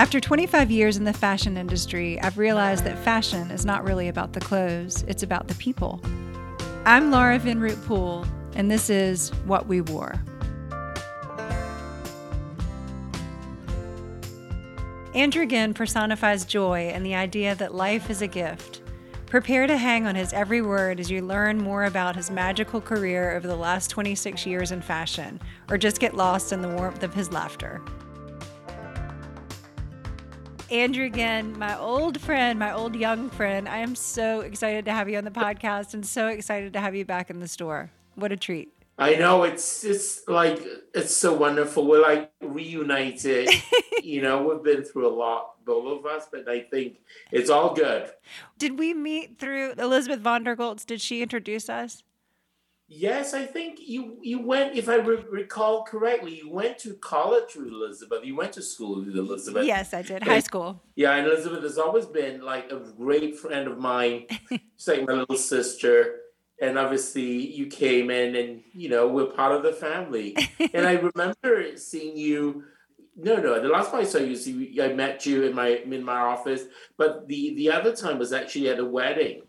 After 25 years in the fashion industry, I've realized that fashion is not really about the clothes, it's about the people. I'm Laura Vinroot Poole, and this is What We Wore. Andrew personifies joy and the idea that life is a gift. Prepare to hang on his every word as you learn more about his magical career over the last 26 years in fashion, or just get lost in the warmth of his laughter. Andrew Gn, my old friend, my old young friend. I am so excited to have you on the podcast and so excited to have you back in the store. What a treat. I know it's it's like it's so wonderful. We're like reunited. you know, we've been through a lot, both of us, but I think it's all good. Did we meet through Elizabeth von der Goltz? Did she introduce us? Yes, I think you you went, if I re- recall correctly, you went to college with Elizabeth. You went to school with Elizabeth. Yes, I did. High school. Yeah, and Elizabeth has always been like a great friend of mine. She's like my little sister. And obviously, you came in, and you know we're part of the family. and I remember seeing you. No, no. The last time I saw you, see, I met you in my in my office. But the the other time was actually at a wedding.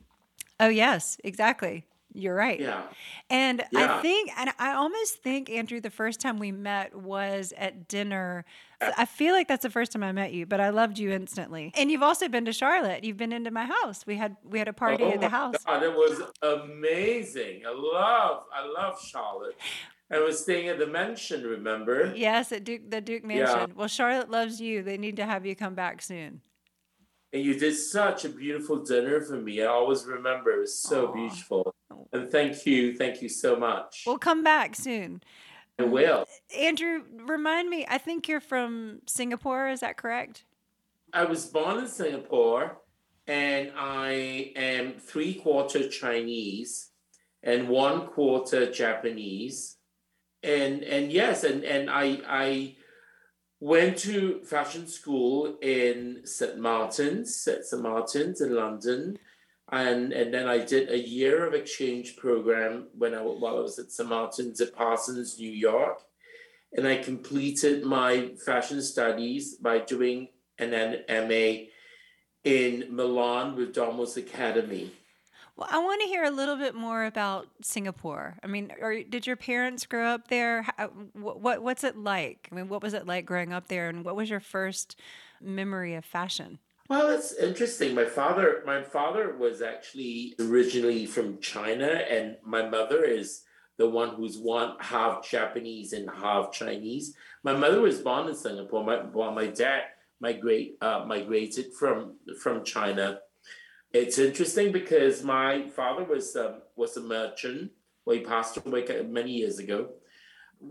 Oh yes, exactly. You're right. Yeah. And Yeah. I think, and I almost think, Andrew, the first time we met was at dinner. Uh, I feel like that's the first time I met you, but I loved you instantly. And you've also been to Charlotte. You've been into my house. We had we had a party Oh at the house. God, it was amazing. I love, I love Charlotte. I was staying at the mansion, remember? Yes, at Duke the Duke Yeah. Mansion. Well, Charlotte loves you. They need to have you come back soon. And you did such a beautiful dinner for me. I always remember it was so Aw. beautiful. And thank you, thank you so much. We'll come back soon. I will. Andrew, remind me. I think you're from Singapore. Is that correct? I was born in Singapore and I am three quarter Chinese and one quarter Japanese. And and yes, and, and I I went to fashion school in St. Martin's, at St. Martin's in London. And and then I did a year of exchange program when I while I was at St. Martin's at Parsons, New York. And I completed my fashion studies by doing an MA in Milan with Domus Academy. Well, I want to hear a little bit more about Singapore. I mean, or did your parents grow up there? How, what, what what's it like? I mean, what was it like growing up there, and what was your first memory of fashion? Well, it's interesting. My father, my father was actually originally from China, and my mother is the one who's one half Japanese and half Chinese. My mother was born in Singapore, my, while my dad migrate uh, migrated from from China. It's interesting because my father was um, was a merchant. Well, he passed away many years ago.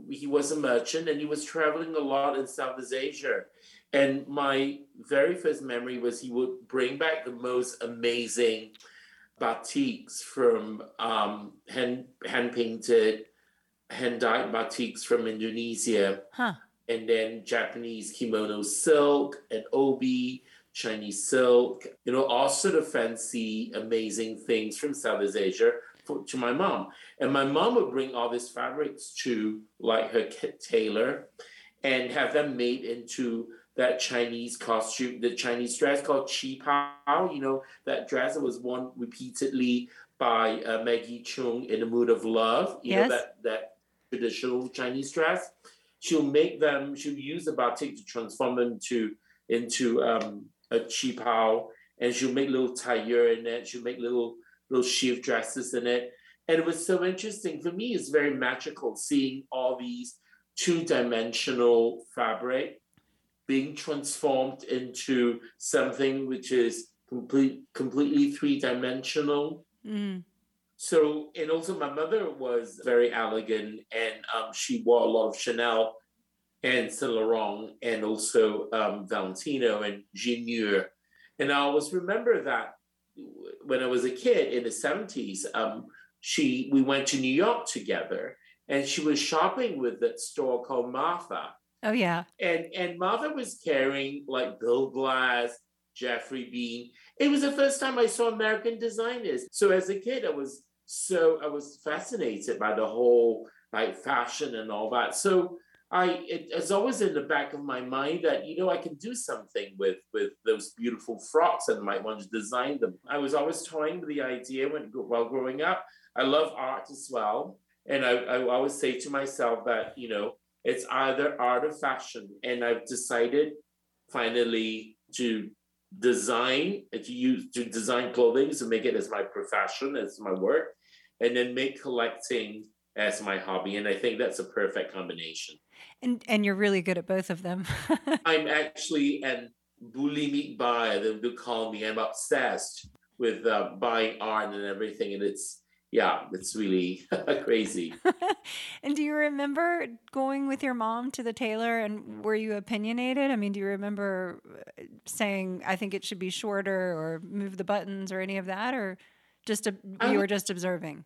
He was a merchant, and he was traveling a lot in Southeast Asia. And my very first memory was he would bring back the most amazing batiks from um, hand hand painted, hand dyed batiks from Indonesia, Huh? and then Japanese kimono silk and obi, Chinese silk, you know, all sort of fancy, amazing things from Southeast Asia for, to my mom. And my mom would bring all these fabrics to like her tailor and have them made into that Chinese costume, the Chinese dress called Qi Pao, you know, that dress that was worn repeatedly by uh, Maggie Cheung in the Mood of Love, you Yes. know, that, that traditional Chinese dress. She'll make them, she'll use the batik to transform them to into um, a Pao, and she'll make little tailleur in it, she'll make little little sheath dresses in it. And it was so interesting. For me, it's very magical seeing all these two-dimensional fabric being transformed into something which is complete, completely three-dimensional. Mm. So, and also my mother was very elegant, and um, she wore a lot of Chanel and Saint Laurent, and also um, Valentino and Muir. And I always remember that when I was a kid in the seventies, um, she we went to New York together, and she was shopping with that store called Martha, Oh yeah. and and Martha was carrying like Bill Blass, Geoffrey Beene. It was the first time I saw American designers. So as a kid, I was so I was fascinated by the whole like fashion and all that. So I it, it's always in the back of my mind that you know I can do something with with those beautiful frocks and might want to design them. I was always toying with the idea when while growing up. I love art as well, and I, I always say to myself that you know it's either art or fashion, and I've decided finally to design to use to design clothing to make it as my profession as my work, and then make collecting as my hobby, and I think that's a perfect combination. And and you're really good at both of them. I'm actually an bulimic buyer. They do call me. I'm obsessed with uh, buying art and everything, and it's yeah, it's really crazy. and do you remember going with your mom to the tailor and were you opinionated? I mean, do you remember uh, saying, I think it should be shorter or move the buttons or any of that? Or just a, you were just observing?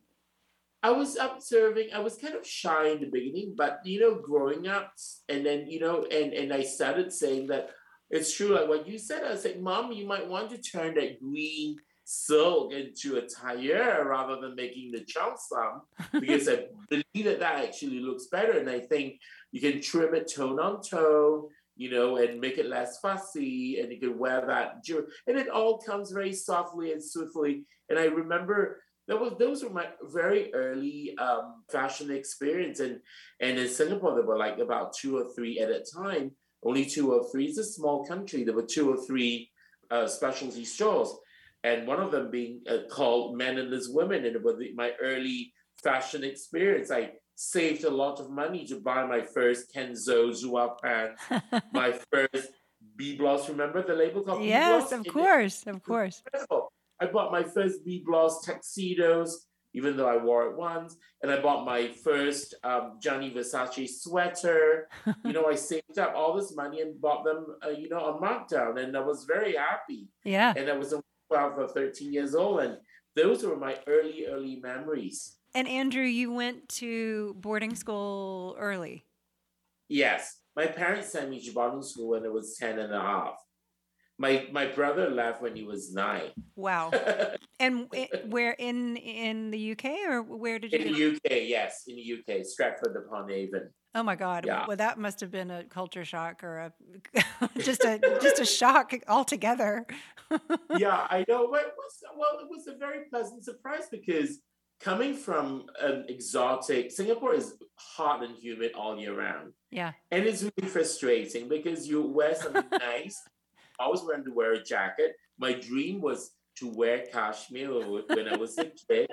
I was observing. I was kind of shy in the beginning, but you know, growing up, and then you know, and and I started saying that it's true. Like what you said, I was like, "Mom, you might want to turn that green silk into a tailleur rather than making the cheongsam, because I believe that that actually looks better, and I think you can trim it tone on tone." You know, and make it less fussy, and you can wear that, and it all comes very softly and swiftly. And I remember that was those were my very early um, fashion experience. And and in singapore there were like about two or three at a time. Only two or three it's a small country. There were two or three uh, specialty stores. And one of them being uh, called men and as women. And it was my early fashion experience. I saved a lot of money to buy my first kenzo zhuo pants my first Byblos remember the label called yes of course of course. incredible I bought my first Byblos tuxedos, even though I wore it once. And I bought my first um, Gianni Versace sweater. you know, I saved up all this money and bought them, uh, you know, on markdown. And I was very happy. Yeah. And I was 12 or 13 years old. And those were my early, early memories. And Andrew, you went to boarding school early. Yes. My parents sent me to boarding school when I was 10 and a half. My my brother left when he was nine. Wow. and eh, where in in the UK or where did you? In the UK, yes, in the UK, Stratford upon Avon. Oh my God! Yeah. Well, that must have been a culture shock or a just a just a shock altogether. yeah, I know. Well, it was well, it was a very pleasant surprise because coming from an exotic Singapore is hot and humid all year round. Yeah, and it's really frustrating because you wear something nice I always wanted to wear a jacket. My dream was to wear cashmere when I was a kid.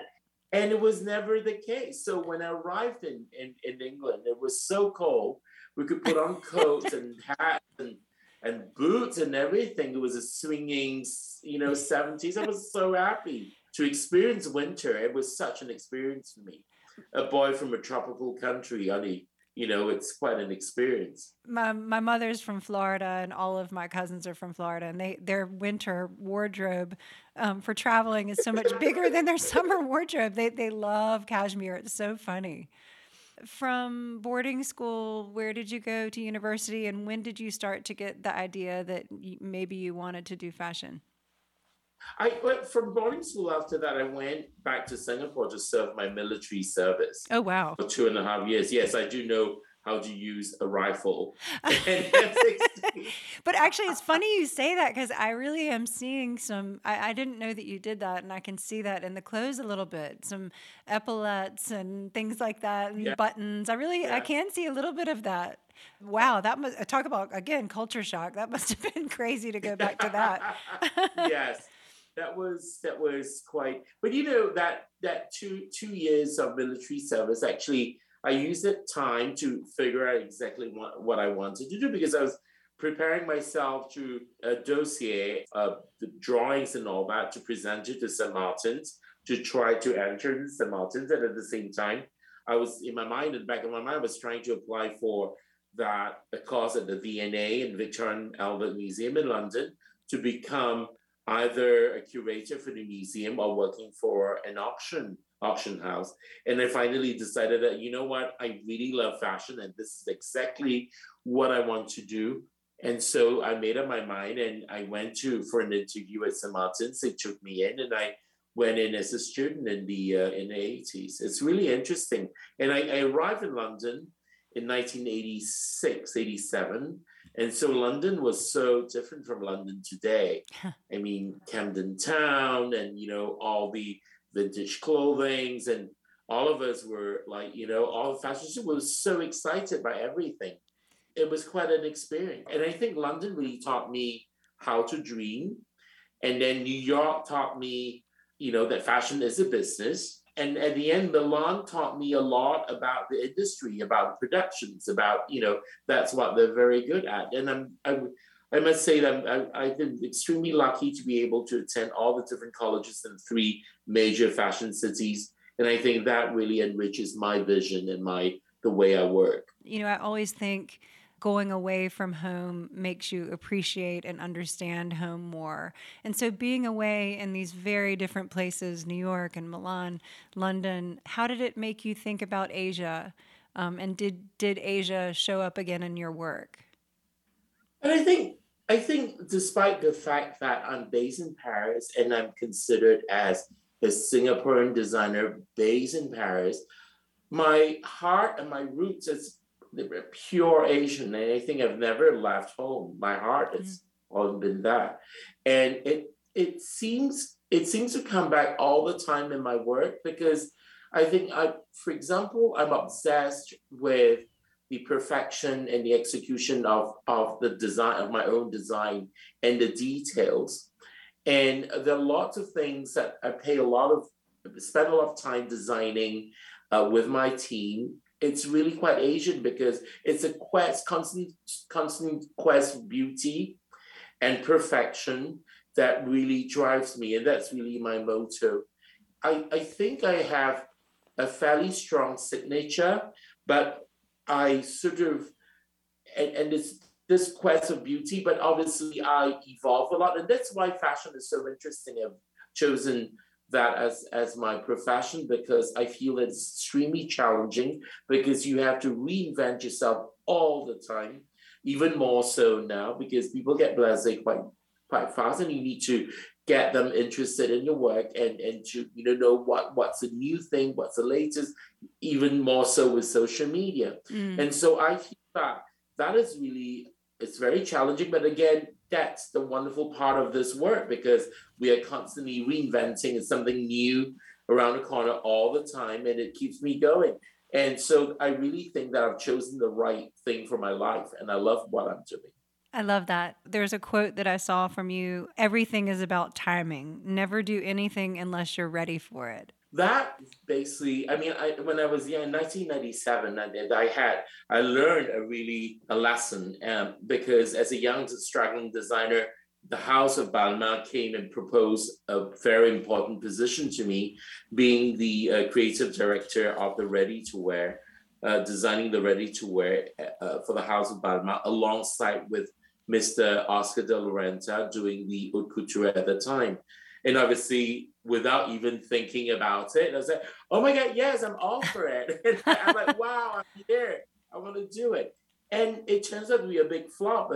And it was never the case. So when I arrived in, in, in England, it was so cold. We could put on coats and hats and, and boots and everything. It was a swinging, you know, 70s. I was so happy to experience winter. It was such an experience for me. A boy from a tropical country, only you know, it's quite an experience. My my mother's from Florida, and all of my cousins are from Florida, and they their winter wardrobe um, for traveling is so much bigger than their summer wardrobe. They they love cashmere. It's so funny. From boarding school, where did you go to university, and when did you start to get the idea that maybe you wanted to do fashion? I went from boarding school after that. I went back to Singapore to serve my military service. Oh wow! For two and a half years. Yes, I do know how to use a rifle. but actually, it's funny you say that because I really am seeing some. I, I, didn't know that you did that, and I can see that in the clothes a little bit. Some epaulets and things like that, and yeah. buttons. I really, yeah. I can see a little bit of that. Wow, that must talk about again culture shock. That must have been crazy to go back to that. yes that was that was quite but you know that that two two years of military service actually i used that time to figure out exactly what, what i wanted to do because i was preparing myself to a dossier of the drawings and all that to present it to st martin's to try to enter st martin's and at the same time i was in my mind in the back of my mind i was trying to apply for that a course at the Victoria and Albert Museum in London to become either a curator for the museum or working for an auction auction house. And I finally decided that, you know what, I really love fashion and this is exactly what I want to do. And so I made up my mind and I went to for an interview at St. Martin's. They took me in and I went in as a student in the uh, in the 80s. It's really interesting. And I, I arrived in London in 1986, 87. And so London was so different from London today. I mean, Camden Town and, you know, all the vintage clothings and all of us were like, you know, all the fashion was so excited by everything. It was quite an experience. And I think London really taught me how to dream. And then New York taught me, you know, that fashion is a business and at the end, Milan taught me a lot about the industry, about productions, about you know that's what they're very good at. And I'm I, I must say that I, I've been extremely lucky to be able to attend all the different colleges in three major fashion cities, and I think that really enriches my vision and my the way I work. You know, I always think going away from home makes you appreciate and understand home more. And so, being away in these very different places New York and Milan, London how did it make you think about Asia? Um, and did, did Asia show up again in your work? And I think I think despite the fact that I'm based in Paris and I'm considered as a Singaporean designer based in Paris, my heart and my roots as pure Asian, and I think I've never left home. My heart has mm-hmm. always been that, and it it seems it seems to come back all the time in my work because I think I, for example, I'm obsessed with the perfection and the execution of of the design of my own design and the details, and there are lots of things that I pay a lot of spend a lot of time designing uh, with my team it's really quite Asian because it's a quest, constant, constant quest for beauty and perfection that really drives me. And that's really my motto. I, I think I have a fairly strong signature, but I sort of, and, and it's this quest of beauty, but obviously I evolve a lot. And that's why fashion is so interesting. I've chosen that as as my profession because I feel it's extremely challenging because you have to reinvent yourself all the time, even more so now because people get blasé quite quite fast, and you need to get them interested in your work and and to you know know what what's the new thing, what's the latest, even more so with social media. Mm. And so I feel that that is really it's very challenging, but again, that's the wonderful part of this work because we are constantly reinventing and something new around the corner all the time and it keeps me going. And so I really think that I've chosen the right thing for my life and I love what I'm doing. I love that. There's a quote that I saw from you everything is about timing. Never do anything unless you're ready for it that basically i mean I, when i was young in 1997 I, I had i learned a really a lesson um, because as a young struggling designer the house of balmain came and proposed a very important position to me being the uh, creative director of the ready to wear uh, designing the ready to wear uh, for the house of balmain alongside with mr oscar de la renta doing the haute couture at the time and obviously without even thinking about it. I was like, oh my God, yes, I'm all for it. And I'm like, wow, I'm here. I want to do it. And it turns out to be a big flop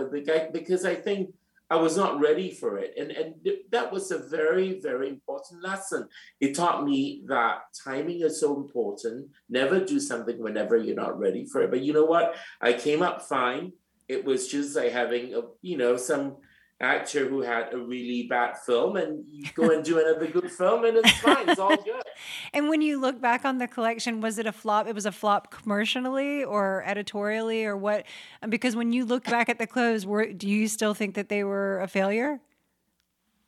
because I think I was not ready for it. And, and that was a very, very important lesson. It taught me that timing is so important. Never do something whenever you're not ready for it. But you know what? I came up fine. It was just like having, a, you know, some actor who had a really bad film and you go and do another good film and it's fine it's all good and when you look back on the collection was it a flop it was a flop commercially or editorially or what because when you look back at the clothes were do you still think that they were a failure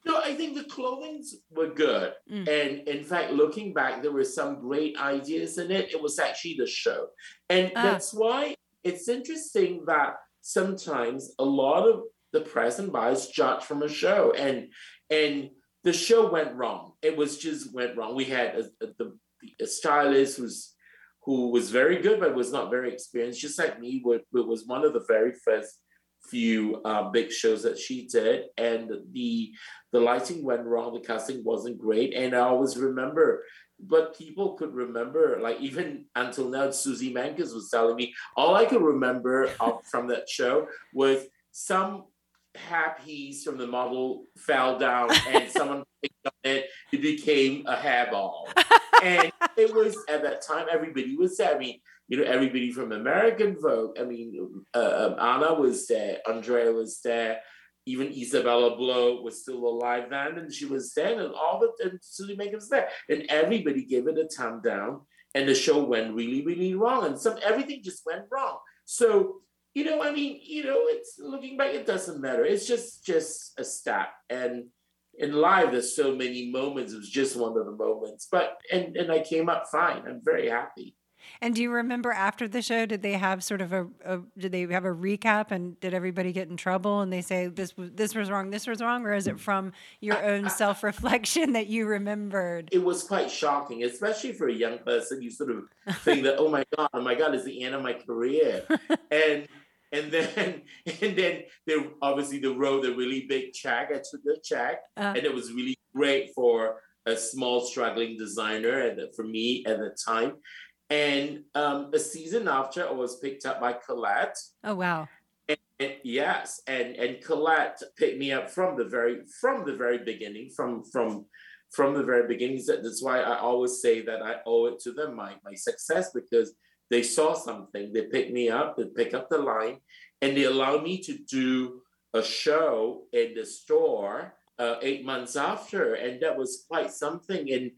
no, I think the clothings were good. Mm. And in fact, looking back, there were some great ideas in it. It was actually the show. And ah. that's why it's interesting that sometimes a lot of the press and buys judge from a show, and and the show went wrong. It was just went wrong. We had a, a, the, a stylist who's who was very good but was not very experienced, just like me. It was one of the very first few uh, big shows that she did, and the the lighting went wrong. The casting wasn't great, and I always remember. But people could remember, like even until now, Suzy Menkes was telling me all I could remember from that show was some piece from the model fell down and someone picked up it. It became a hairball. and it was at that time everybody was there. I mean, you know, everybody from American Vogue. I mean, uh, um, Anna was there, Andrea was there, even Isabella Blow was still alive then, and she was there, and all the and Suzy Menkes was there, and everybody gave it a thumb down, and the show went really, really wrong, and some everything just went wrong. So you know, I mean, you know, it's looking back, it doesn't matter. It's just just a stat, and in life, there's so many moments. It was just one of the moments, but and and I came up fine. I'm very happy. And do you remember after the show, did they have sort of a, a, did they have a recap and did everybody get in trouble and they say this this was wrong, this was wrong, or is it from your own self reflection that you remembered? It was quite shocking, especially for a young person. You sort of think that, oh my god, oh my god, it's the end of my career, and and then and then they obviously they wrote a really big check. I took the check, uh, and it was really great for a small struggling designer and for me at the time and um, a season after, I was picked up by Colette. Oh wow! And, and, yes, and and Colette picked me up from the very from the very beginning, from from from the very beginning. That's why I always say that I owe it to them my my success because they saw something, they picked me up, they pick up the line, and they allowed me to do a show in the store uh, eight months after, and that was quite something. And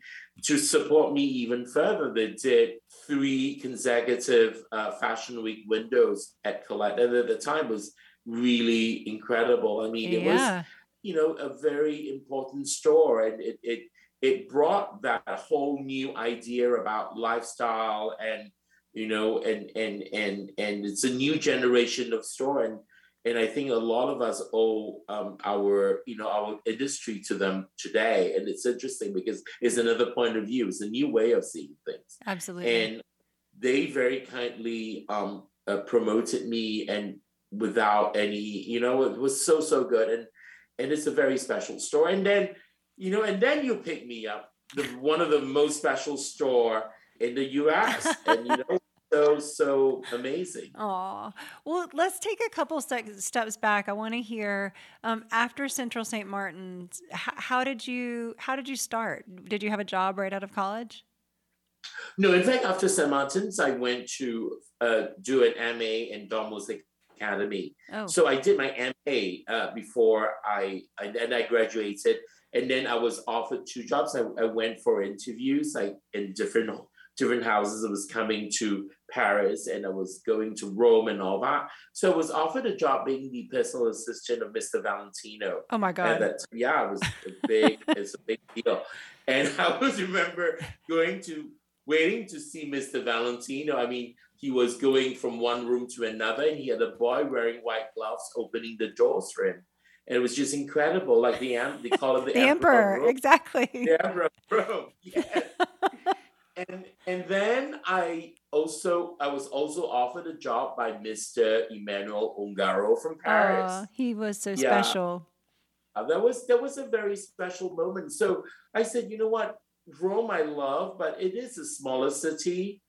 to support me even further, they did three consecutive uh, Fashion Week windows at Colette, and at the time was really incredible. I mean, it was you know a very important store, and it it it brought that whole new idea about lifestyle and you know and and and and it's a new generation of store and and I think a lot of us owe um, our, you know, our industry to them today. And it's interesting because it's another point of view. It's a new way of seeing things. Absolutely. And they very kindly um, uh, promoted me, and without any, you know, it was so so good, and and it's a very special store. And then, you know, and then you pick me up, the one of the most special store in the U.S. and you know so so amazing. Oh well, let's take a couple steps back. I want to hear um, after Central St. Martin's. H- how did you how did you start? Did you have a job right out of college? No, in fact, after St. Martin's, I went to uh, do an MA in Domus Academy. Oh. So I did my MA uh, before I and I graduated, and then I was offered two jobs. I, I went for interviews like in different different houses. I was coming to Paris and I was going to Rome and all that. So I was offered a job being the personal assistant of Mr. Valentino. Oh my God. That, yeah, it was a big, it's a big deal. And I always remember going to, waiting to see Mr. Valentino. I mean, he was going from one room to another and he had a boy wearing white gloves opening the doors for him. And it was just incredible. Like the, they call it the, the Emperor. Emperor exactly. The Emperor of Yes and and then I also I was also offered a job by Mr. Emmanuel Ungaro from Paris. Oh, he was so yeah. special. Uh, that was that was a very special moment. So I said, you know what, Rome I love, but it is a smaller city.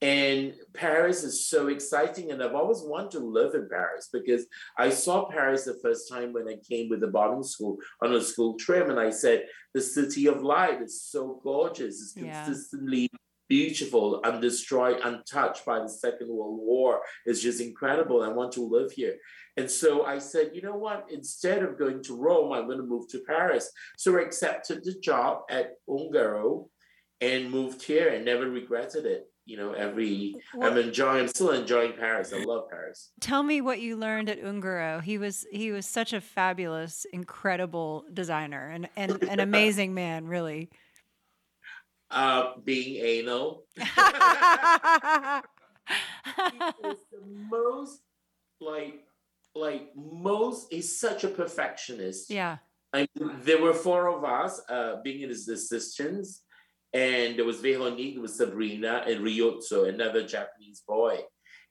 And Paris is so exciting. And I've always wanted to live in Paris because I saw Paris the first time when I came with the boarding school on a school trip. And I said, the city of light is so gorgeous. It's consistently yeah. beautiful, undestroyed, untouched by the Second World War. It's just incredible. I want to live here. And so I said, you know what? Instead of going to Rome, I'm going to move to Paris. So I accepted the job at Ungaro and moved here and never regretted it you know every i'm enjoying i'm still enjoying paris. I love paris. Tell me what you learned at ungaro. He was he was such a fabulous incredible designer and, and an amazing man really. Uh being anal. He is the most like like most he's such a perfectionist. Yeah. I mean, there were four of us uh being his assistants and there was Veronique, was Sabrina, and Ryotsu, another Japanese boy.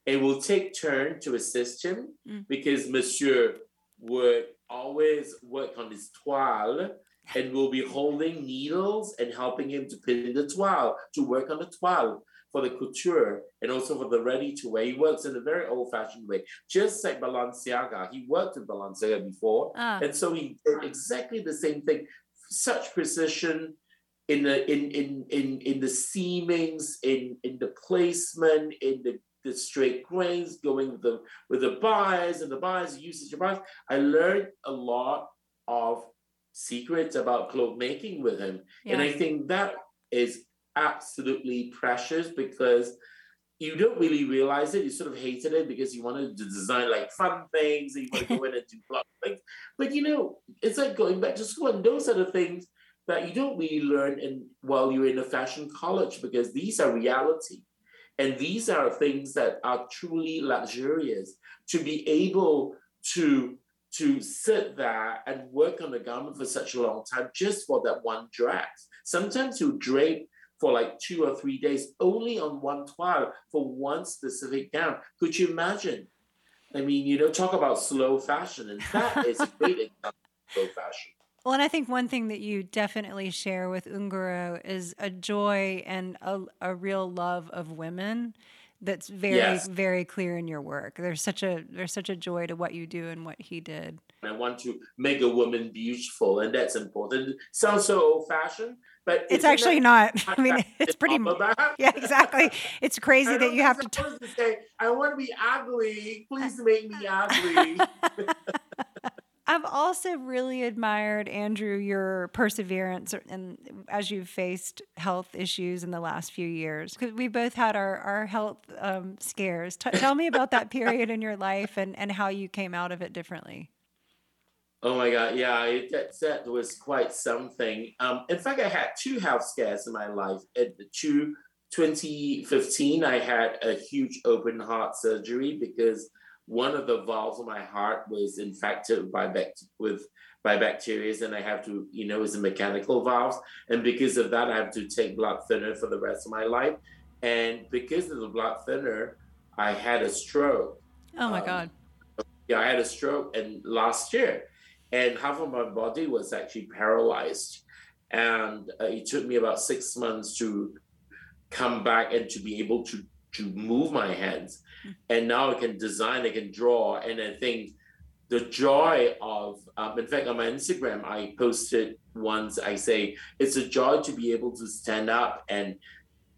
And we'll take turn to assist him mm. because Monsieur would always work on his toile and we'll be holding needles and helping him to pin the toile, to work on the toile for the couture and also for the ready to wear. He works in a very old fashioned way, just like Balenciaga. He worked in Balenciaga before. Ah. And so he did exactly the same thing, such precision in the in in in in the seamings, in in the placement, in the the straight grains, going with the with the bias and the bias usage of bias. I learned a lot of secrets about cloth making with him, yeah. and I think that is absolutely precious because you don't really realize it. You sort of hated it because you wanted to design like fun things and you want to go in and do block things. But you know, it's like going back to school, and those are the things that you don't really learn in while you're in a fashion college because these are reality. And these are things that are truly luxurious to be able to to sit there and work on a garment for such a long time just for that one dress. Sometimes you drape for like two or three days only on one toile for one specific gown. Could you imagine? I mean, you know, talk about slow fashion, and that is a great example of slow fashion. Well, and I think one thing that you definitely share with Ungaro is a joy and a, a real love of women that's very yes. very clear in your work. There's such a there's such a joy to what you do and what he did. I want to make a woman beautiful, and that's important. Sounds so old fashioned, but it's actually not. I mean, it's pretty. Yeah, exactly. It's crazy that you have to, t- to say, "I want to be ugly. Please make me ugly." I've also really admired Andrew your perseverance and as you've faced health issues in the last few years because we both had our our health um, scares. T- tell me about that period in your life and and how you came out of it differently. Oh my God, yeah, it, that, that was quite something. Um, in fact, I had two health scares in my life. At the two, 2015, I had a huge open heart surgery because one of the valves of my heart was infected by bact- with by bacteria and I have to, you know, it's a mechanical valve. And because of that, I have to take blood thinner for the rest of my life. And because of the blood thinner, I had a stroke. Oh my um, God. Yeah, I had a stroke and last year. And half of my body was actually paralyzed. And uh, it took me about six months to come back and to be able to to move my hands. Hmm. And now I can design, I can draw. And I think the joy of, um, in fact, on my Instagram, I posted once, I say, it's a joy to be able to stand up and,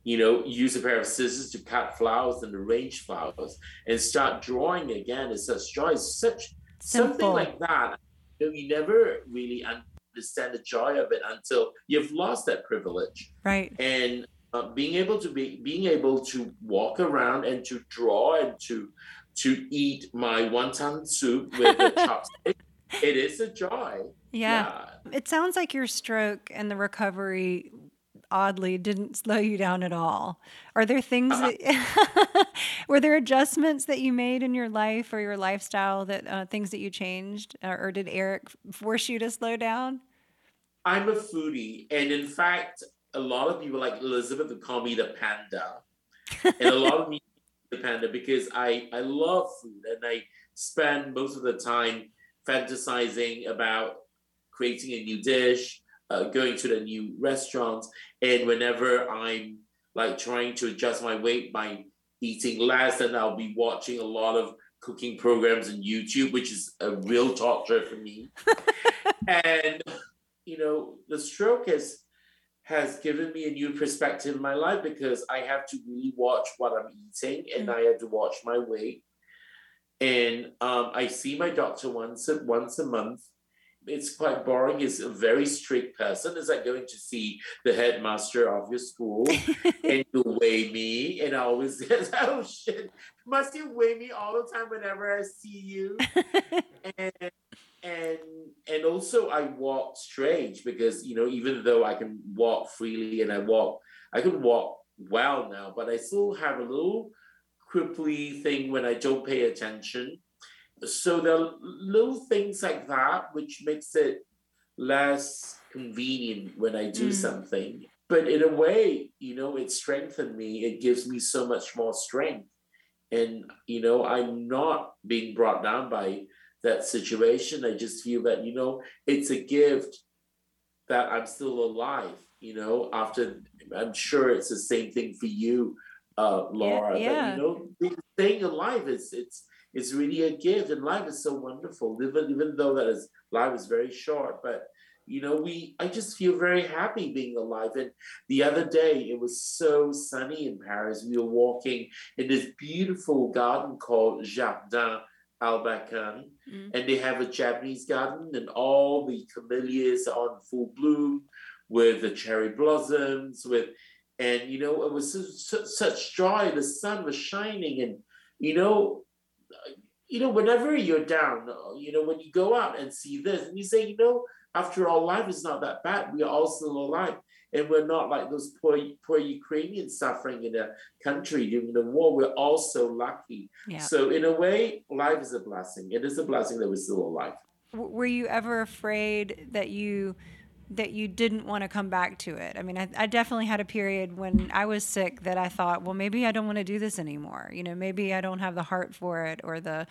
you know, use a pair of scissors to cut flowers and arrange flowers and start drawing again. It's such joy. It's such Simple. something like that. You, know, you never really understand the joy of it until you've lost that privilege. Right. And uh, being able to be being able to walk around and to draw and to to eat my wonton soup with a chopstick it is a joy yeah. yeah. it sounds like your stroke and the recovery oddly didn't slow you down at all are there things uh-huh. that were there adjustments that you made in your life or your lifestyle that uh, things that you changed or, or did eric force you to slow down i'm a foodie and in fact a lot of people like Elizabeth would call me the panda, and a lot of me the panda because I I love food and I spend most of the time fantasizing about creating a new dish, uh, going to the new restaurants, and whenever I'm like trying to adjust my weight by eating less, and I'll be watching a lot of cooking programs on YouTube, which is a real torture for me. and you know, the stroke has has given me a new perspective in my life because I have to really watch what I'm eating and mm-hmm. I have to watch my weight. And um, I see my doctor once a, once a month. It's quite boring. He's a very strict person. It's like going to see the headmaster of your school and you weigh me. And I always says, oh shit, must you weigh me all the time whenever I see you? and and and also I walk strange because you know even though I can walk freely and I walk I can walk well now, but I still have a little cripply thing when I don't pay attention. So there are little things like that which makes it less convenient when I do mm. something. But in a way, you know, it strengthened me. It gives me so much more strength. And, you know, I'm not being brought down by that situation. I just feel that, you know, it's a gift that I'm still alive, you know, after I'm sure it's the same thing for you, uh, Laura. Yeah, yeah. But you know, staying alive is it's it's really a gift and life is so wonderful. Even even though that is life is very short, but you know, we I just feel very happy being alive. And the other day it was so sunny in Paris. We were walking in this beautiful garden called Jardin Albert-Kahn, mm. and they have a Japanese garden, and all the camellias are in full bloom with the cherry blossoms, with and you know it was such, such joy. The sun was shining, and you know, you know, whenever you're down, you know, when you go out and see this, and you say, you know, after all, life is not that bad. We are all still alive. And we're not like those poor, poor Ukrainians suffering in a country during the war. We're all so lucky. Yeah. So, in a way, life is a blessing. It is a blessing that we're still alive. Were you ever afraid that you that you didn't want to come back to it. I mean, I, I, definitely had a period when I was sick that I thought, well, maybe I don't want to do this anymore. You know, maybe I don't have the heart for it or the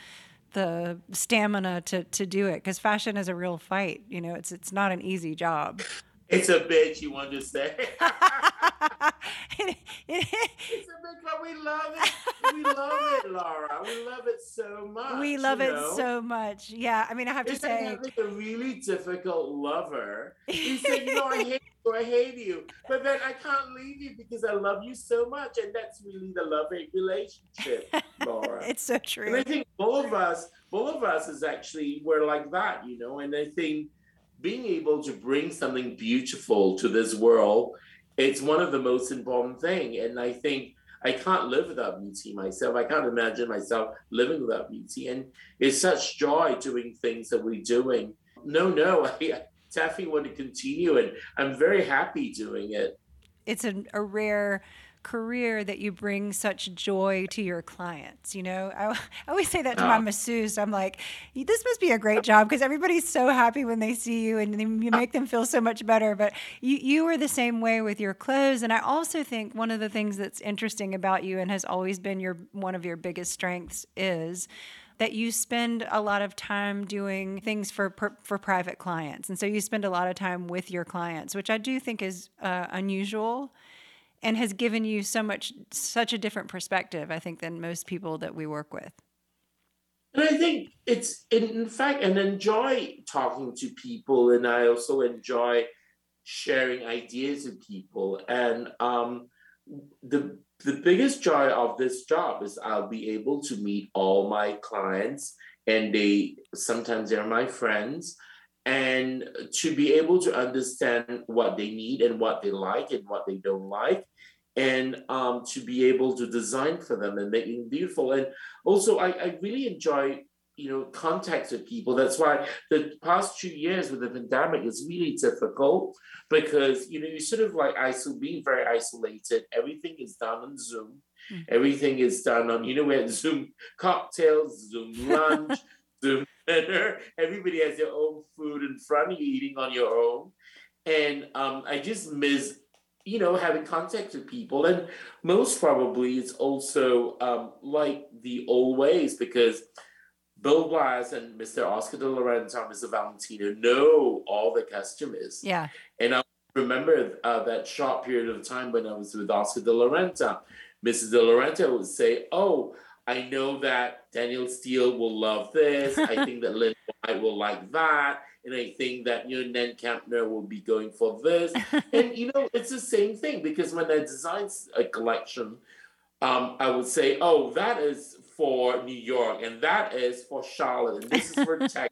the stamina to to do it because fashion is a real fight. You know, it's it's not an easy job. It's a bitch, you want to say? it's a bitch, but we love it. We love it, Laura. We love it so much. We love it know? so much. Yeah, I mean, I have it's to say, a really difficult lover. He said, you know, I hate you, I hate you, but then I can't leave you because I love you so much, and that's really the love-hate relationship, Laura. it's so true. And I think both of us, both of us, is actually we're like that, you know. And I think being able to bring something beautiful to this world it's one of the most important thing. And i think i can't live without beauty myself. I can't imagine myself living without beauty. And it's such joy doing things that we're doing. No no i definitely want to continue and i'm very happy doing it. It's a, a rare career that you bring such joy to your clients. You know, I, I always say that to my masseuse. I'm like, this must be a great job because everybody's so happy when they see you and you make them feel so much better. But you, you are the same way with your clothes. And I also think one of the things that's interesting about you and has always been your one of your biggest strengths is that you spend a lot of time doing things for for private clients, and so you spend a lot of time with your clients, which I do think is uh, unusual and has given you so much such a different perspective i think than most people that we work with. And i think it's in fact and enjoy talking to people and i also enjoy sharing ideas with people. And um, the the biggest joy of this job is i'll be able to meet all my clients and they sometimes they're my friends and to be able to understand what they need and what they like and what they don't like and um, to be able to design for them and make them beautiful. And also I, I really enjoy you know contact with people. That's why the past two years with the pandemic is really difficult because you know you sort of like isol- being very isolated. Everything is done on zoom. Mm. everything is done on you know we had zoom cocktails zoom lunch zoom dinner. Everybody has their own food in front of you, eating on your own. And um, I just miss, you know, having contact with people. And most probably it's also um, like the old ways because Bill Blass and Mr. Oscar de la Renta and Mr. Valentino know all the customers. Yeah. And I remember uh, that short period of time when I was with Oscar de la Renta. Mrs. de la Renta would say, Oh, I know that Danielle Steel will love this. I think that Lynn Wyatt will like that. And I think that, you know, Nan Kempner will be going for this. and, you know, it's the same thing because when I design a collection, um, I would say, oh, that is for New York and that is for Charlotte and this is for Texas.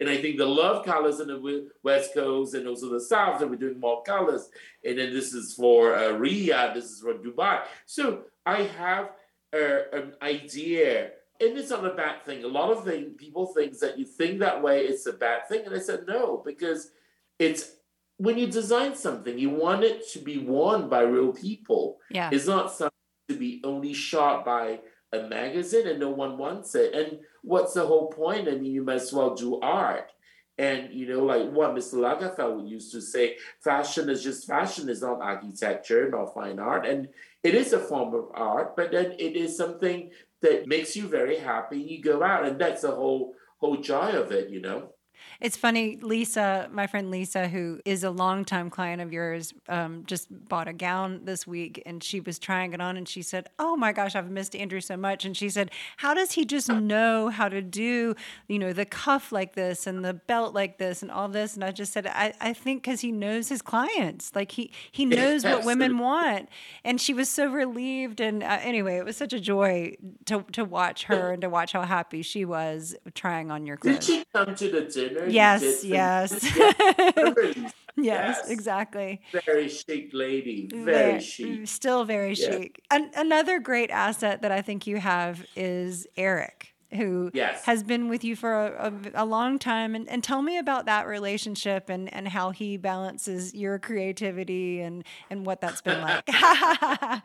And I think the love colors in the West Coast and also the South, that we're doing more colors. And then this is for uh, Riyadh, this is for Dubai. So I have uh, an idea and it's not a bad thing. A lot of things people think that you think that way, it's a bad thing. And I said no, because it's when you design something, you want it to be worn by real people. Yeah. It's not something to be only shot by a magazine and no one wants it. And what's the whole point? I mean, you might as well do art. And you know, like what Mr. Lagerfeld used to say, fashion is just fashion, is not architecture, not fine art. And it is a form of art, but then it is something that makes you very happy. You go out, and that's the whole whole joy of it, you know. It's funny, Lisa, my friend Lisa, who is a longtime client of yours, um, just bought a gown this week and she was trying it on and she said, Oh my gosh, I've missed Andrew so much. And she said, How does he just know how to do, you know, the cuff like this and the belt like this and all this? And I just said, I, I think because he knows his clients. Like he, he knows what women want. And she was so relieved. And uh, anyway, it was such a joy to, to watch her and to watch how happy she was trying on your clothes. Did she come to the dinner? Yes, yes. yes. yes, exactly. Very chic lady. Very, chic. Still very yeah. chic. An- another great asset that I think you have is Eric, who yes. has been with you for a, a, a, long time. And, and tell me about that relationship and, and how he balances your creativity and, and what that's been like.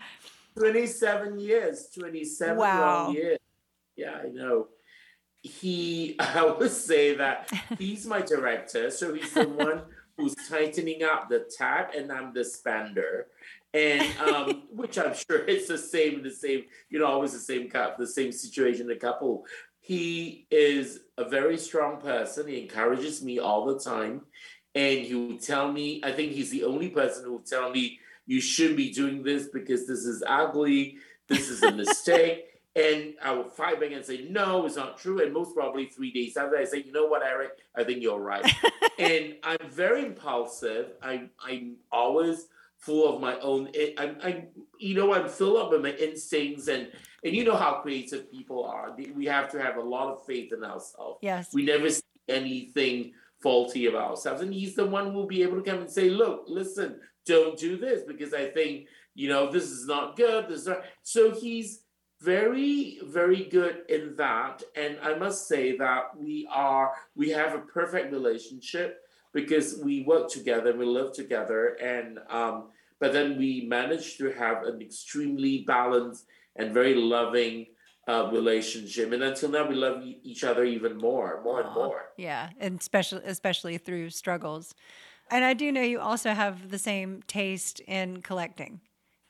27 years, 27 wow. long years. Yeah, I know he I would say that he's my director, so he's the one who's tightening up the tab, and I'm the spender. And um, which I'm sure it's the same, the same, you know, always the same cup, the same situation, the couple. He is a very strong person. He encourages me all the time. And he will tell me, I think he's the only person who will tell me, you shouldn't be doing this because this is ugly, this is a mistake. And I would fight back and say, no, it's not true. And most probably three days after, I say, you know what, Eric, I think you're right. and I'm very impulsive. I'm, I'm always full of my own. I'm, I'm, you know, I'm filled up with my instincts, and and you know how creative people are. We have to have a lot of faith in ourselves. Yes. We never see anything faulty about ourselves, and he's the one who will be able to come and say, look, listen, don't do this because I think you know this is not good. This is not. So he's very very good in that. And i must say that we are we have a perfect relationship because we work together we live together. And um but then we managed to have an extremely balanced and very loving uh, relationship. And until now we love each other even more more Aww. and more. yeah. And especially especially through struggles. And i do know you also have the same taste in collecting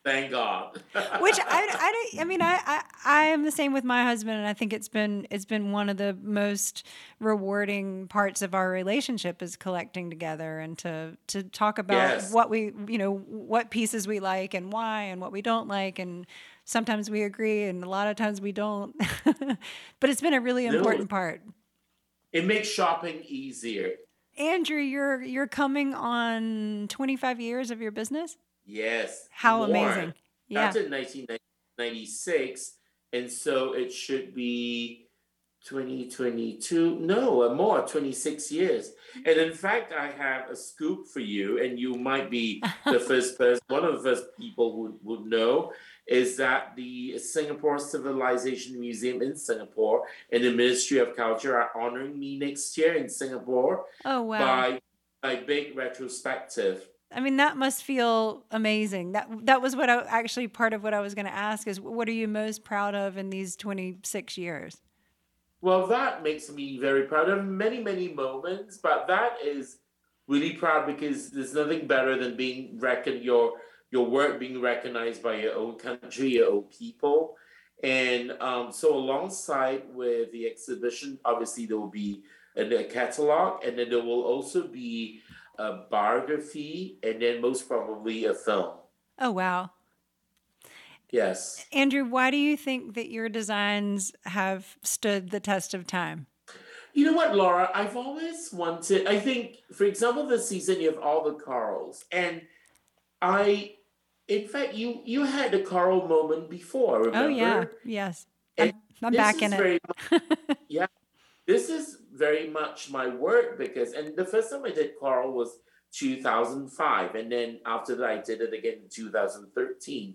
Thank God. Which I, I, I mean, I, I, I am the same with my husband, and I think it's been it's been one of the most rewarding parts of our relationship is collecting together and to to talk about yes. what we, you know, what pieces we like and why, and what we don't like, and sometimes we agree, and a lot of times we don't. but it's been a really important no, part. It makes shopping easier. Andrew, you're you're coming on 25 years of your business. Yes. How amazing. Yeah. That's in 1996. And so it should be 2022. No, uh, more, 26 years. And in fact, I have a scoop for you, and you might be the first person, one of the first people who would know is that the Singapore Civilization Museum in Singapore and the Ministry of Culture are honoring me next year in Singapore. Oh, wow. By a big retrospective. I mean, that must feel amazing. That that was what I actually part of what I was going to ask is what are you most proud of in these 26 years? Well, that makes me very proud of many many moments, but that is really proud because there's nothing better than being reckoned your your work being recognized by your own country, your own people. And um, so alongside with the exhibition, obviously there will be a, a catalog and then there will also be a biography, and then most probably a film. Oh, wow. Yes. Andrew, why do you think that your designs have stood the test of time? You know what, Laura? I've always wanted, I think, for example, this season you have all the corals. And I, in fact, you you had the coral moment before, remember? Oh, yeah. Yes. I'm, I'm back in it. Much, yeah. This is very much my work because, and the first time I did coral was 2005. And then after that, I did it again in 2013.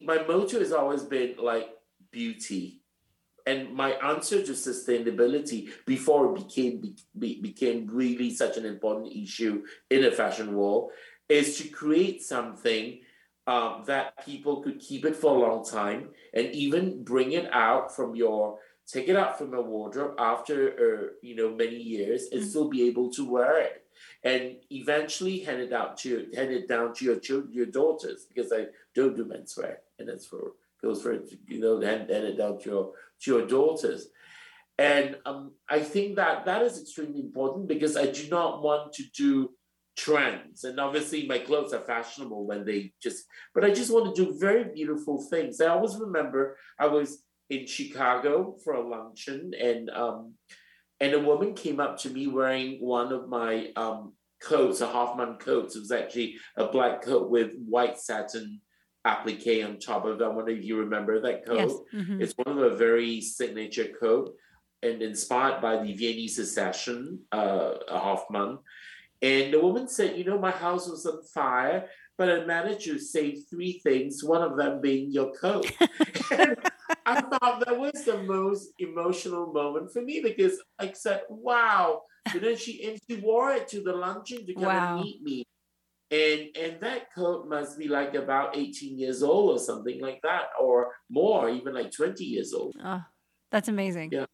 My motto has always been like beauty. And my answer to sustainability before it became be, became really such an important issue in the fashion world is to create something um, that people could keep it for a long time and even bring it out from your take it out from a wardrobe after uh, you know many years and mm-hmm. still be able to wear it and eventually hand it out to hand it down to your children your daughters because i don't do menswear and that's for goes for you know hand, hand it down to your to your daughters And um, I think that that is extremely important because I do not want to do trends. And obviously, my clothes are fashionable when they just, but I just want to do very beautiful things. I always remember I was in Chicago for a luncheon, and um, and a woman came up to me wearing one of my um, coats, a Hoffmann coat. It was actually a black coat with white satin applique on top of it. I wonder if you remember that coat. Yes. Mm-hmm. It's one of a very signature coat and inspired by the Viennese Secession, uh, Hoffmann. And the woman said, You know, my house was on fire, but I managed to save three things, one of them being your coat. I thought that was the most emotional moment for me because I said, Wow. But then she and she wore it to the luncheon to come wow. and meet me. And and that coat must be like about 18 years old or something like that, or more, even like 20 years old. Oh, that's amazing. Yeah.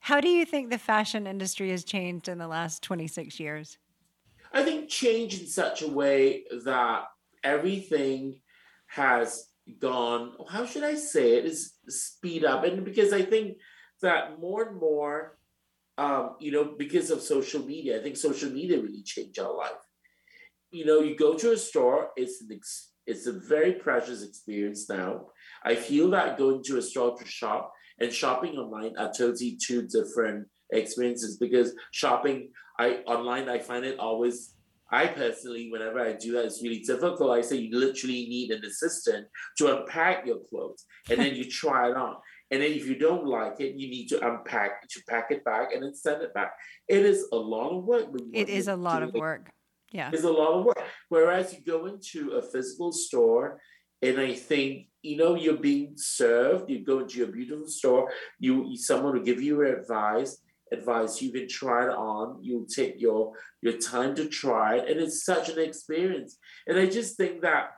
How do you think the fashion industry has changed in the last 26 years? I think change in such a way that everything has gone, how should I say it, is speed up. And because I think that more and more, um, you know, because of social media, I think social media really changed our life. You know, you go to a store, it's an ex- it's a very precious experience now. I feel that going to a store to shop and shopping online are totally two different experiences because shopping I online I find it always I personally, whenever I do that, it's really difficult. I say you literally need an assistant to unpack your clothes and then you try it on. And then if you don't like it, you need to unpack to pack it back and then send it back. It is a lot of work. It is a lot of work. Yeah. It's a lot of work. Whereas you go into a physical store and I think, you know, you're being served, you go into your beautiful store, you someone will give you advice advice. You can try it on. You'll take your your time to try it, and it's such an experience. And I just think that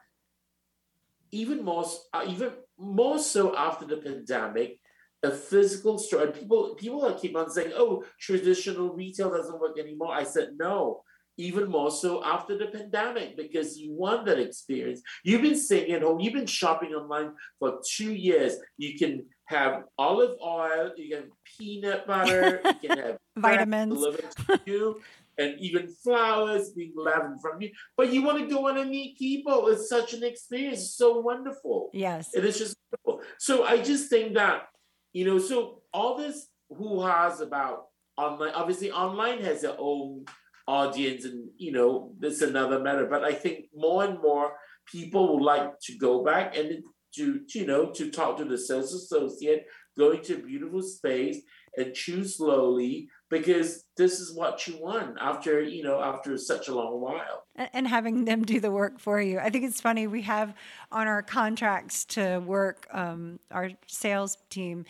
even more, uh, even more so after the pandemic, a physical store. And people people keep on saying, "Oh, traditional retail doesn't work anymore." I said, "No." Even more so after the pandemic, because you want that experience. You've been sitting at home, you've been shopping online for two years. You can have olive oil, you can have peanut butter, you can have vitamins delivered to you, and even flowers being left from you. But you want to go on and meet people. It's such an experience. It's so wonderful. Yes. And It is just wonderful. So I just think that, you know, so all this who has about online, obviously online has their own audience and you know, it's another matter. But I think more and more people would like to go back and it, to, you know, to talk to the sales associate, go into a beautiful space and choose slowly because this is what you want after, you know, after such a long while. And having them do the work for you. I think it's funny. We have on our contracts to work, um, our sales team,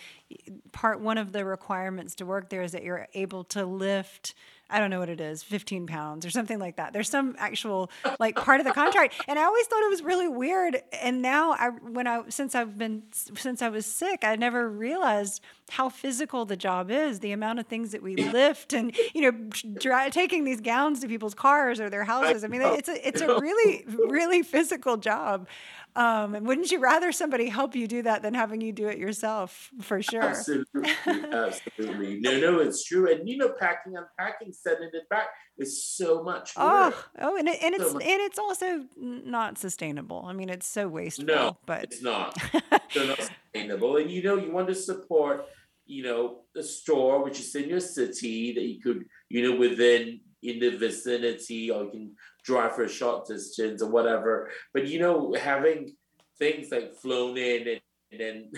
part one of the requirements to work there is that you're able to lift I don't know what it is, 15 pounds or something like that. There's some actual like part of the contract. And I always thought it was really weird. And now I, when I, since I've been, since I was sick, I never realized how physical the job is, the amount of things that we lift and, you know, dry, taking these gowns to people's cars or their houses. I mean, it's a, it's a really, really physical job. Um, and wouldn't you rather somebody help you do that than having you do it yourself? For sure. Absolutely, absolutely. No, no, it's true. And you know, packing, unpacking, sending it back is so much work. Oh, oh, and, it, and so it's much. and it's also not sustainable. I mean, it's so wasteful. No, but it's not. They're not sustainable. And you know, you want to support, you know, a store which is in your city that you could, you know, within in the vicinity, or you can drive for a short distance or whatever. But you know, having things like flown in and, and then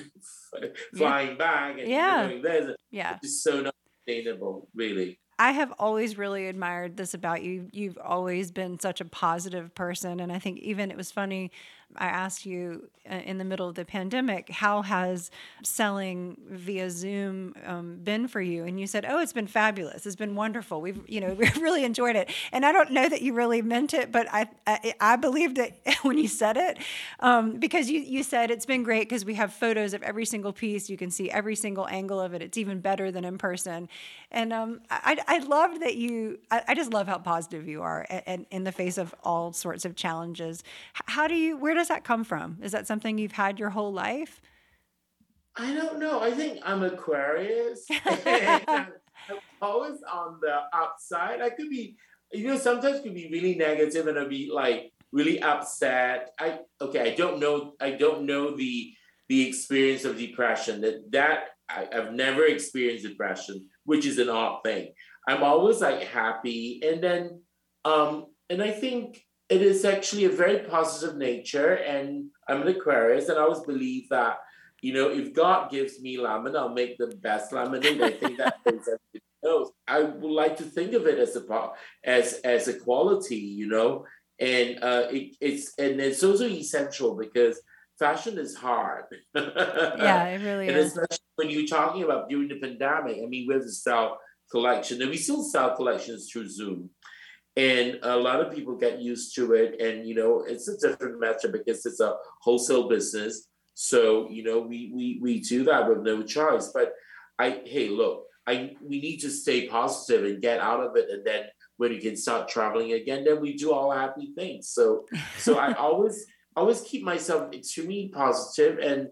flying yeah. back and yeah. there, yeah, it's so not sustainable, really. I have always really admired this about you. You've always been such a positive person. And I think even it was funny I asked you uh, in the middle of the pandemic, how has selling via Zoom um, been for you? And you said, "Oh, it's been fabulous. It's been wonderful. We've, you know, we really enjoyed it." And I don't know that you really meant it, but I, I, I believed it when you said it, um, because you, you said it's been great because we have photos of every single piece. You can see every single angle of it. It's even better than in person. And um, I, I loved that you. I, I just love how positive you are, and, and in the face of all sorts of challenges. How do you? Where does does that come from? Is that something you've had your whole life? I don't know. I think I'm Aquarius. I'm always on the upside. I could be, you know, sometimes could be really negative and I'll be like really upset. I okay, I don't know, I don't know the the experience of depression. That that I, I've never experienced depression, which is an odd thing. I'm always like happy. And then um, and I think it is actually a very positive nature. And I'm an Aquarius, and I always believe that you know, if God gives me lemon, I'll make the best lemonade. I think that is else. I would like to think of it as a as as a quality, you know, and uh, it, it's and it's also essential because fashion is hard. yeah, it really and is. especially when you're talking about during the pandemic. I mean, we have to sell collection, and we still sell collections through Zoom. And a lot of people get used to it, and you know, it's a different method because it's a wholesale business so you know, we we we do that with no choice. But I hey, look, I we need to stay positive and get out of it, and then when we can start traveling again, then we do all happy things. So so I always always keep myself extremely positive and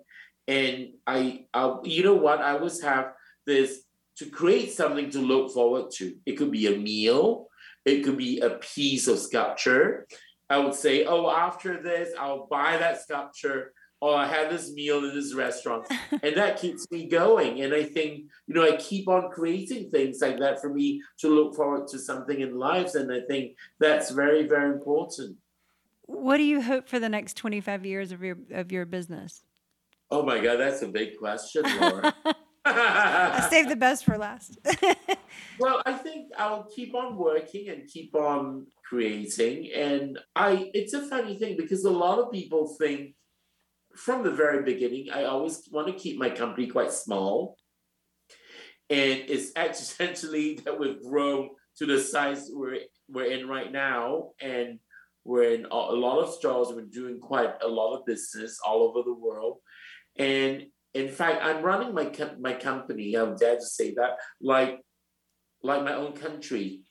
and I I you know what I always have this to create something to look forward to. It could be a meal, it could be a piece of sculpture. I would say, oh, after this, I'll buy that sculpture oh, I had this meal in this restaurant. and that keeps me going. And I think, you know, I keep on creating things like that for me to look forward to something in life. And I think that's very, very important. What do you hope for the next 25 years of your of your business? Oh my God, that's a big question, Laura. I saved the best for last. well, I think I'll keep on working and keep on creating. And I it's a funny thing because a lot of people think from the very beginning, I always want to keep my company quite small. And it's essentially that we've grown to the size we're, we're in right now. And we're in a lot of stores. We're doing quite a lot of business all over the world. And in fact, I'm running my my company. I'm dare to say that, like like my own country,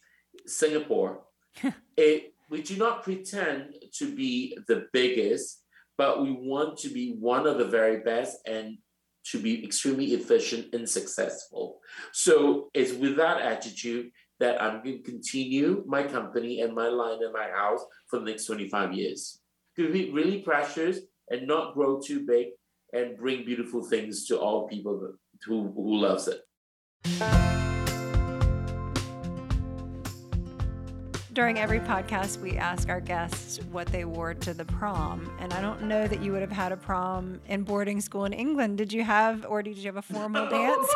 Singapore. it we do not pretend to be the biggest but we want to be one of the very best and to be extremely efficient and successful. So it's with that attitude that I'm going to continue my company and my line and my house for the next 25 years. To be really precious and not grow too big and bring beautiful things to all people who, who loves it. During every podcast, we ask our guests what they wore to the prom. And I don't know that you would have had a prom in boarding school in England. Did you have, or did you have a formal dance?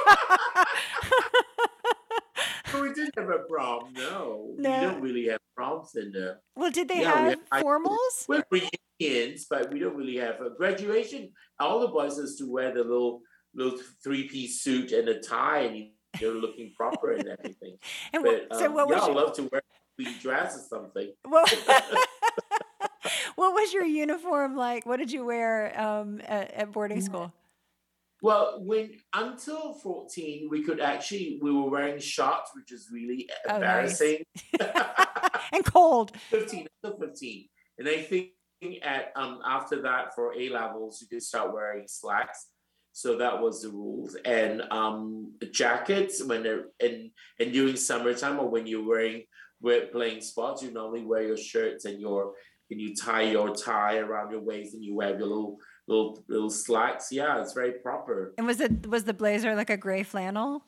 we didn't have a prom, no. no. We don't really have proms in there. Well, did they yeah, have, have formals? We're reunions, but we don't really have a graduation. All the boys used to wear the little little three piece suit and a tie, and you're looking proper and everything. and but, so um, what was y'all your... love to wear we dress or something. What, what was your uniform like? What did you wear um, at, at, boarding mm. school? Well, when until 14, we could actually we were wearing shorts, which is really oh, embarrassing. Nice. and cold. 15, until 15. And I think at um after that for A levels, you could start wearing slacks. So that was the rules. And um jackets when they're in and during summertime or when you're wearing we're playing sports, you normally wear your shirts and your and you tie your tie around your waist and you wear your little little little slacks. Yeah, it's very proper. And was it was the blazer like a gray flannel?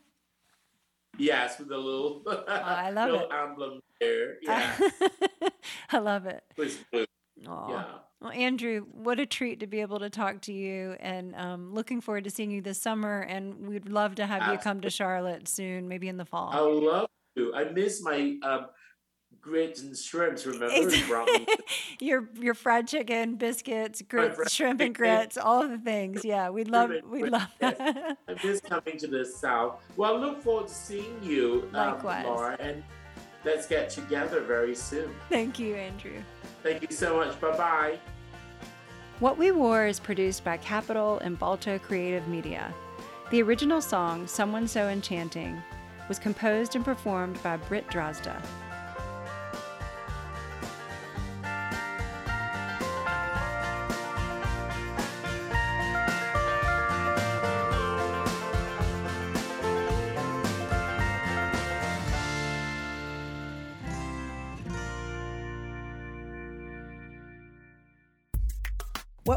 Yes, with a little oh, I love little it. emblem there. Yeah. I love it. Blue. Yeah. Well, Andrew, what a treat to be able to talk to you, and um, looking forward to seeing you this summer. And we'd love to have Absolutely. you come to Charlotte soon, maybe in the fall. I love to. I miss my um, grits and shrimps. Remember, your your fried chicken, biscuits, grits, shrimp and grits, all of the things. Yeah, we love we love that. I'm just coming to the south. Well, I look forward to seeing you, Um, Laura, and let's get together very soon. Thank you, Andrew. Thank you so much. Bye bye. What We Wore is produced by Capitol and Balto Creative Media. The original song, Someone So Enchanting, was composed and performed by Britt Drozda.